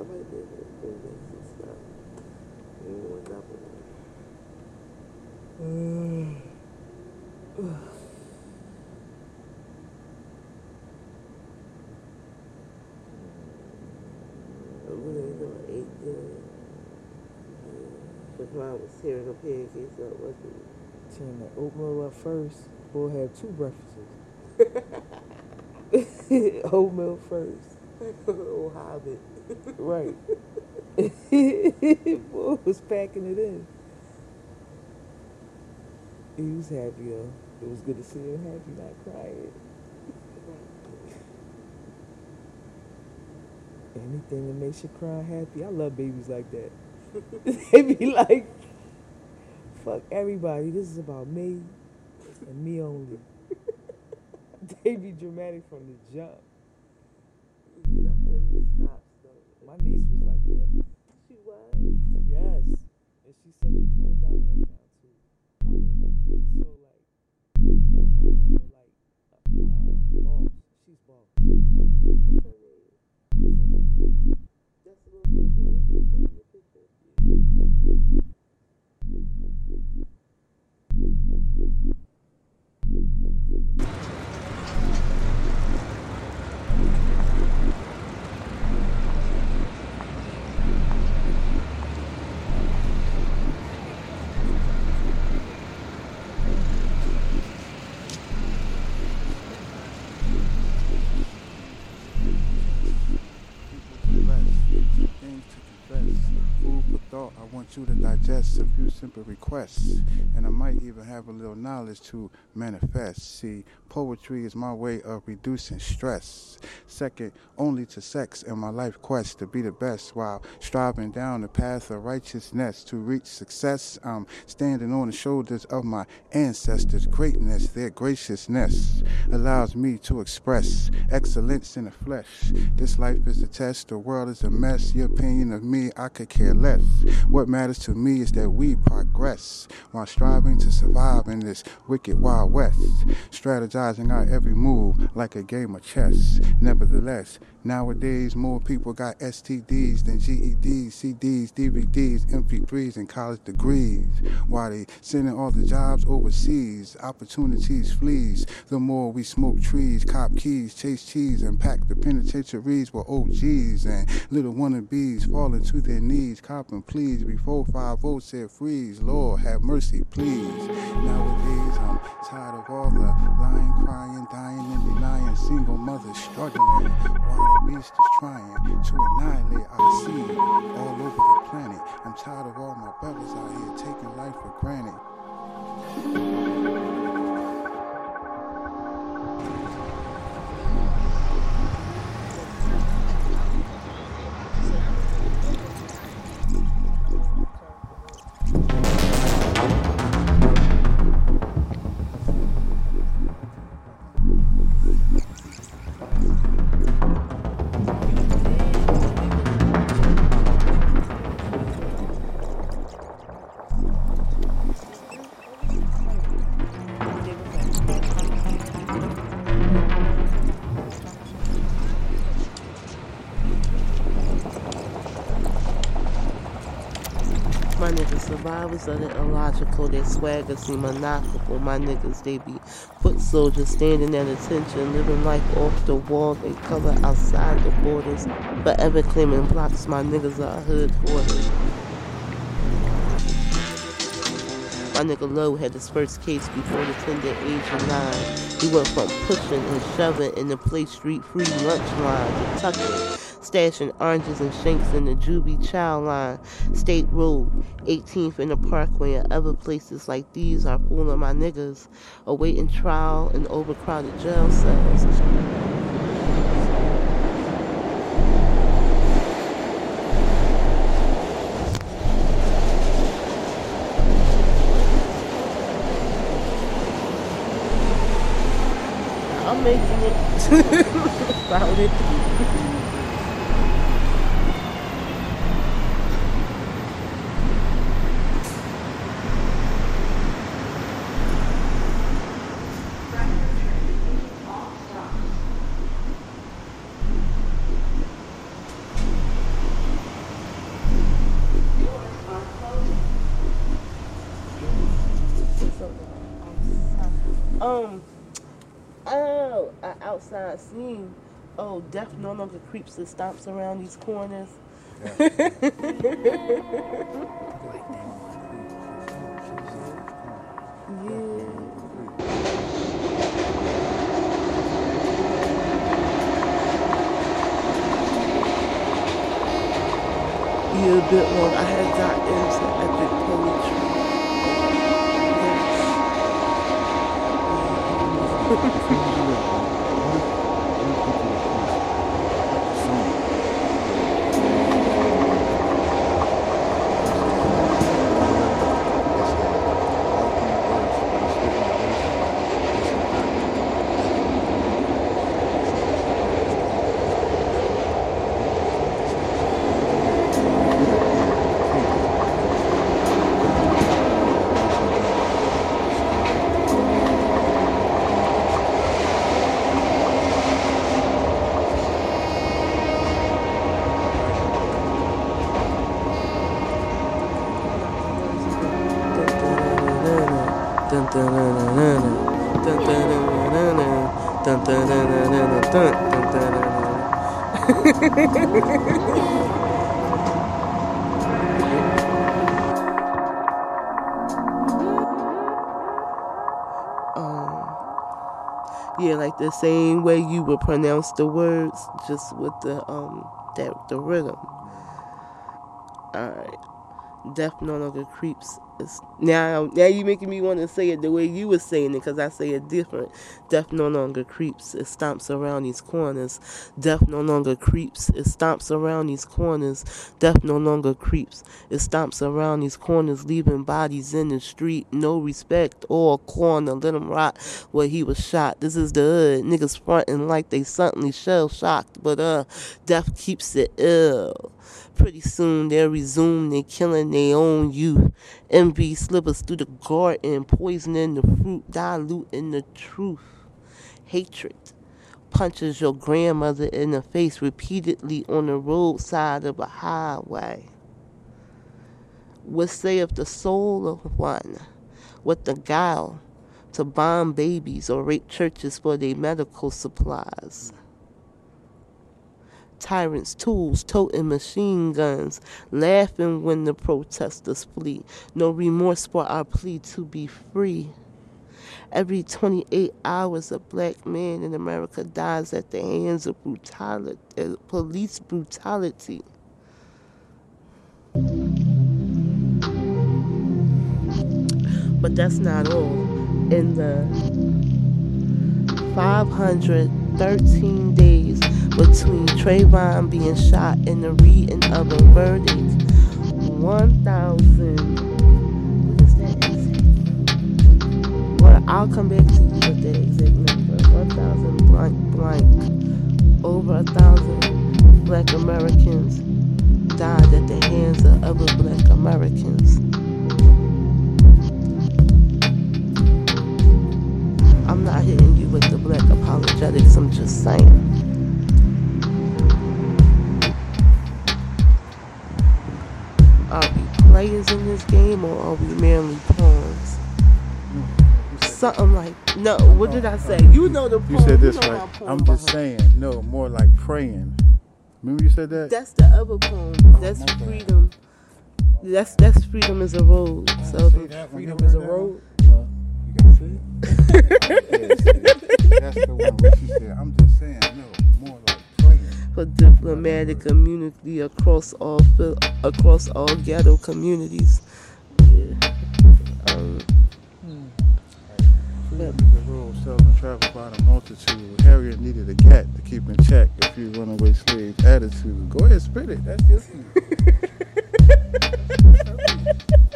I might be able to bring back stuff. You know what's up with me. Pancakes up, wasn't it? Oatmeal up first. We'll have two breakfasts. oatmeal first. oh, hobbit. Right. Boy was packing it in. He was happy though. It was good to see him happy, not crying. Anything that makes you cry happy. I love babies like that. they be like, fuck everybody. This is about me and me only. they be dramatic from the jump. Such a want you to digest a few simple requests. And I might even have a little knowledge to manifest. See, poetry is my way of reducing stress. Second only to sex in my life quest to be the best while striving down the path of righteousness to reach success. I'm standing on the shoulders of my ancestors' greatness. Their graciousness allows me to express excellence in the flesh. This life is a test, the world is a mess. Your opinion of me, I could care less. What what matters to me is that we progress while striving to survive in this wicked wild west, strategizing our every move like a game of chess. Nevertheless, nowadays more people got STDs than GEDs, CDs, DVDs, MP3s, and college degrees. While they sending all the jobs overseas, opportunities flees. The more we smoke trees, cop keys, chase cheese, and pack the penitentiaries with OGs and little wannabes falling to their knees, copping please. 33450 said, Freeze, Lord, have mercy, please. Nowadays, I'm tired of all the lying, crying, dying, and denying. Single mothers struggling while the beast is trying to annihilate our seed all over the planet. I'm tired of all my brothers out here taking life for granted. Survivors of the illogical, their swagger seem monocle. My niggas, they be foot soldiers standing at attention, living life off the wall, they color outside the borders. Forever claiming blocks, my niggas are hood quarters. My nigga Low had his first case before the tender age of nine. He went from pushing and shoving in the play street free lunch line to tucking, stashing oranges and shanks in the juvie child line. State Road, 18th in the Parkway, and other places like these are full of my niggas awaiting trial in overcrowded jail cells. I'm making it. Found it. Not seen. Oh, death no longer creeps and stomps around these corners. Yeah. Yeah, a bit long. I had got into epic poetry. um, yeah, like the same way you would pronounce the words, just with the um that the rhythm. All right, death no longer creeps. Now, now you making me want to say it the way you were saying it, because I say it different. Death no longer creeps. It stomps around these corners. Death no longer creeps. It stomps around these corners. Death no longer creeps. It stomps around these corners, leaving bodies in the street. No respect or corner. Let him rot where he was shot. This is the hood. Niggas fronting like they suddenly shell shocked, but uh, death keeps it ill. Pretty soon they'll resume their killing their own youth. Envy slivers through the garden, poisoning the fruit, diluting the truth. Hatred punches your grandmother in the face repeatedly on the roadside of a highway. What saith the soul of one with the guile to bomb babies or rape churches for their medical supplies? Tyrants' tools, toting machine guns, laughing when the protesters flee. No remorse for our plea to be free. Every 28 hours, a black man in America dies at the hands of brutality, uh, police brutality. But that's not all. In the 513 days between Trayvon being shot and the reading of a verdict, 1,000. What is that? Well, I'll come back to you with the exact number. 1,000 blank blank. Over a thousand black Americans died at the hands of other black Americans. I'm not hitting you with the black apologetics, I'm just saying. Are we players in this game or are we merely pawns? Something like no. What did I say? You know the You said this know right. I'm just saying, no, more like praying. Remember you said that? That's the other poem. That's freedom. That's that's freedom is a road. So See the, that one? Freedom is a road. You see it? That's the one where she said, I'm just saying, no, more like praying. for diplomatic immunity across all across all ghetto communities. Yeah. Um, is a rule seldom traveled by the multitude. Harriet needed a cat to keep in check if you runaway slave attitude. Go ahead, spit it. That's just me.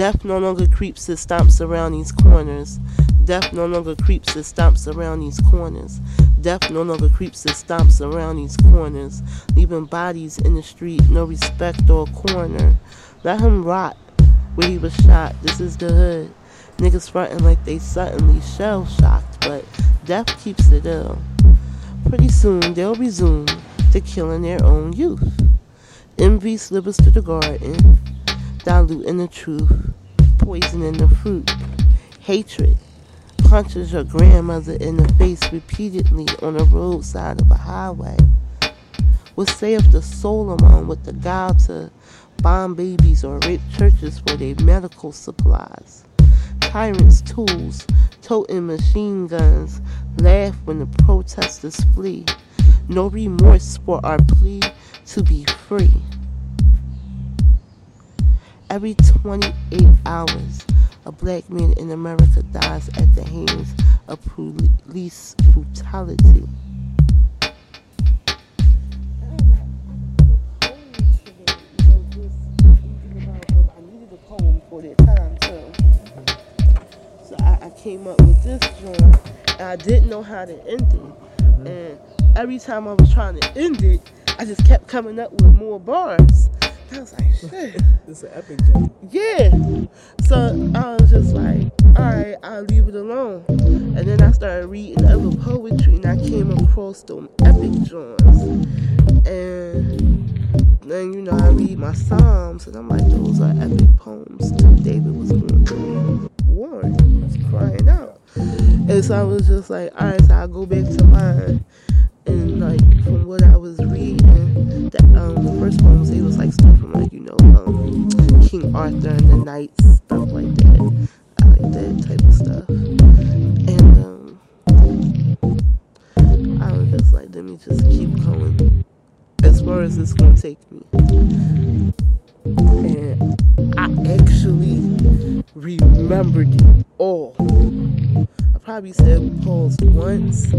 Death no longer creeps and stomps around these corners. Death no longer creeps and stomps around these corners. Death no longer creeps and stomps around these corners, leaving bodies in the street, no respect or corner. Let him rot where he was shot. This is the hood. Niggas frontin' like they suddenly shell shocked, but death keeps it ill. Pretty soon they'll resume to killing their own youth. Envy slivers to the garden, diluting the truth, poisoning the fruit. Hatred punches your grandmother in the face repeatedly on the roadside of a highway? What of the Solomon with the guile to bomb babies or rape churches for their medical supplies? Tyrants' tools, toting machine guns, laugh when the protesters flee. No remorse for our plea to be free. Every 28 hours, a black man in America dies at the hands of police brutality. So I, I came up with this joint, and I didn't know how to end it. And every time I was trying to end it, I just kept coming up with more bars. I was like, shit. This an epic jump. Yeah. So I was just like, all right, I'll leave it alone. And then I started reading other poetry and I came across them epic joints. And then, you know, I read my Psalms and I'm like, those are epic poems. David was going through war, was crying out. And so I was just like, all right, so I'll go back to mine. And like from what I was reading, that um the first poems it was like stuff from like you know um King Arthur and the knights stuff like that. I like that type of stuff. And um I was just like, let me just keep going as far as it's gonna take me. And I actually remembered it all. I probably said pause once.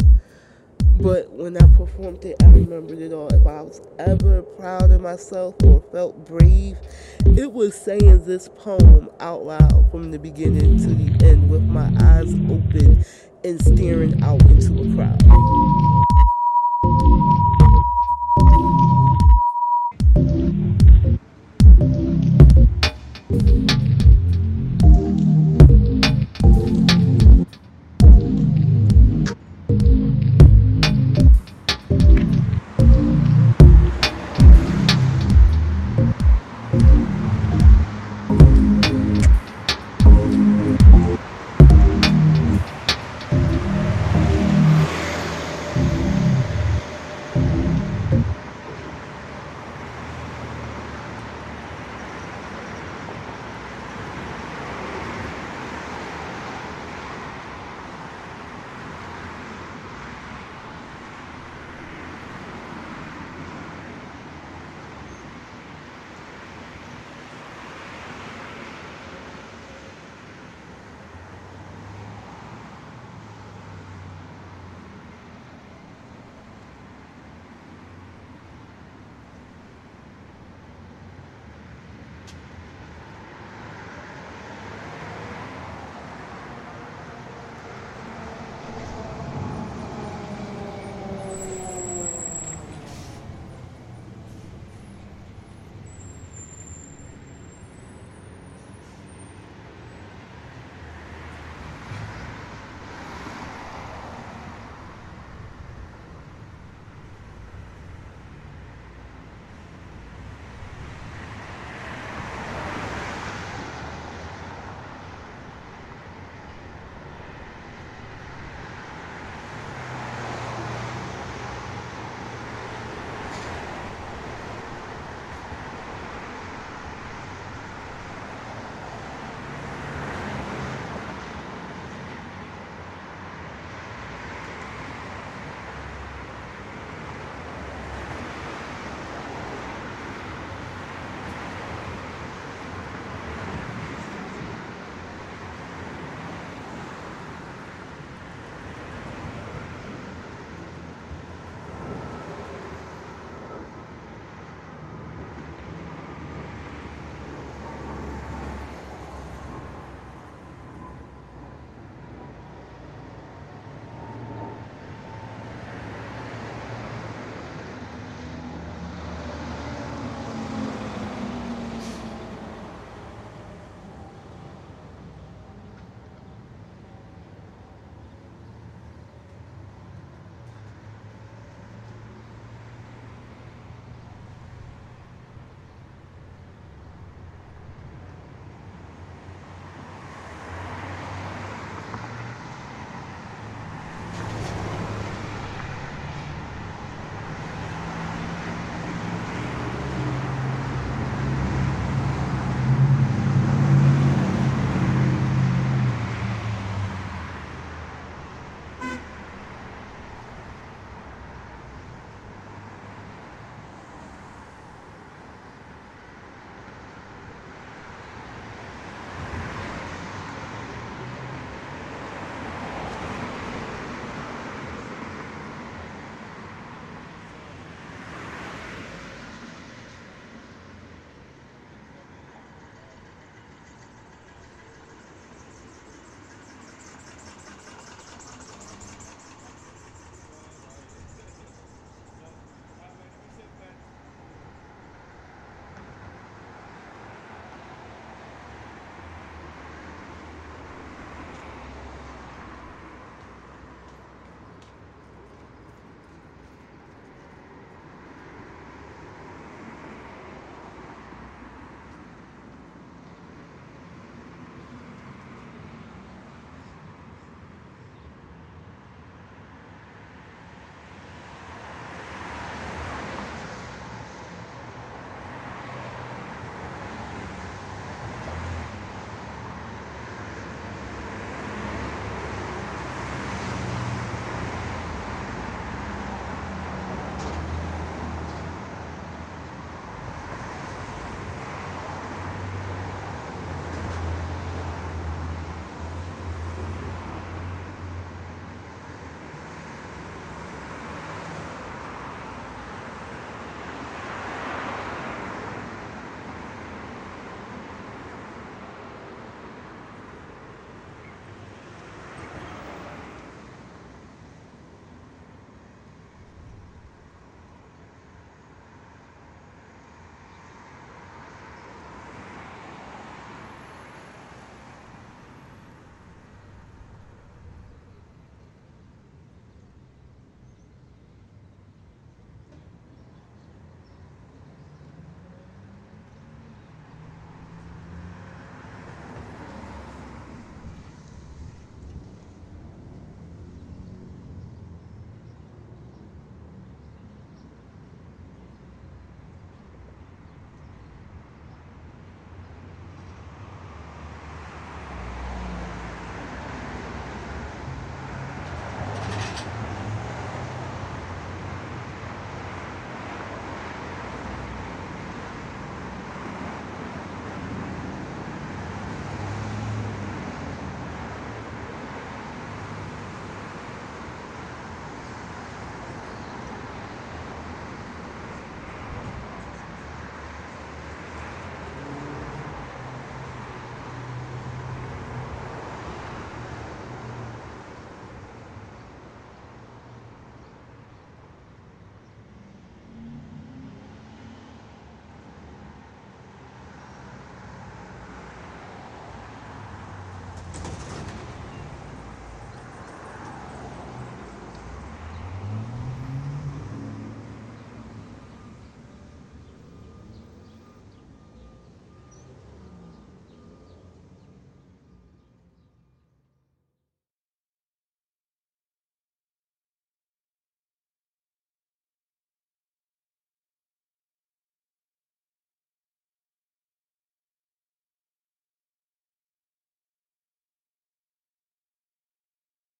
But when I performed it, I remembered it all. If I was ever proud of myself or felt brave, it was saying this poem out loud from the beginning to the end with my eyes open and staring out into a crowd.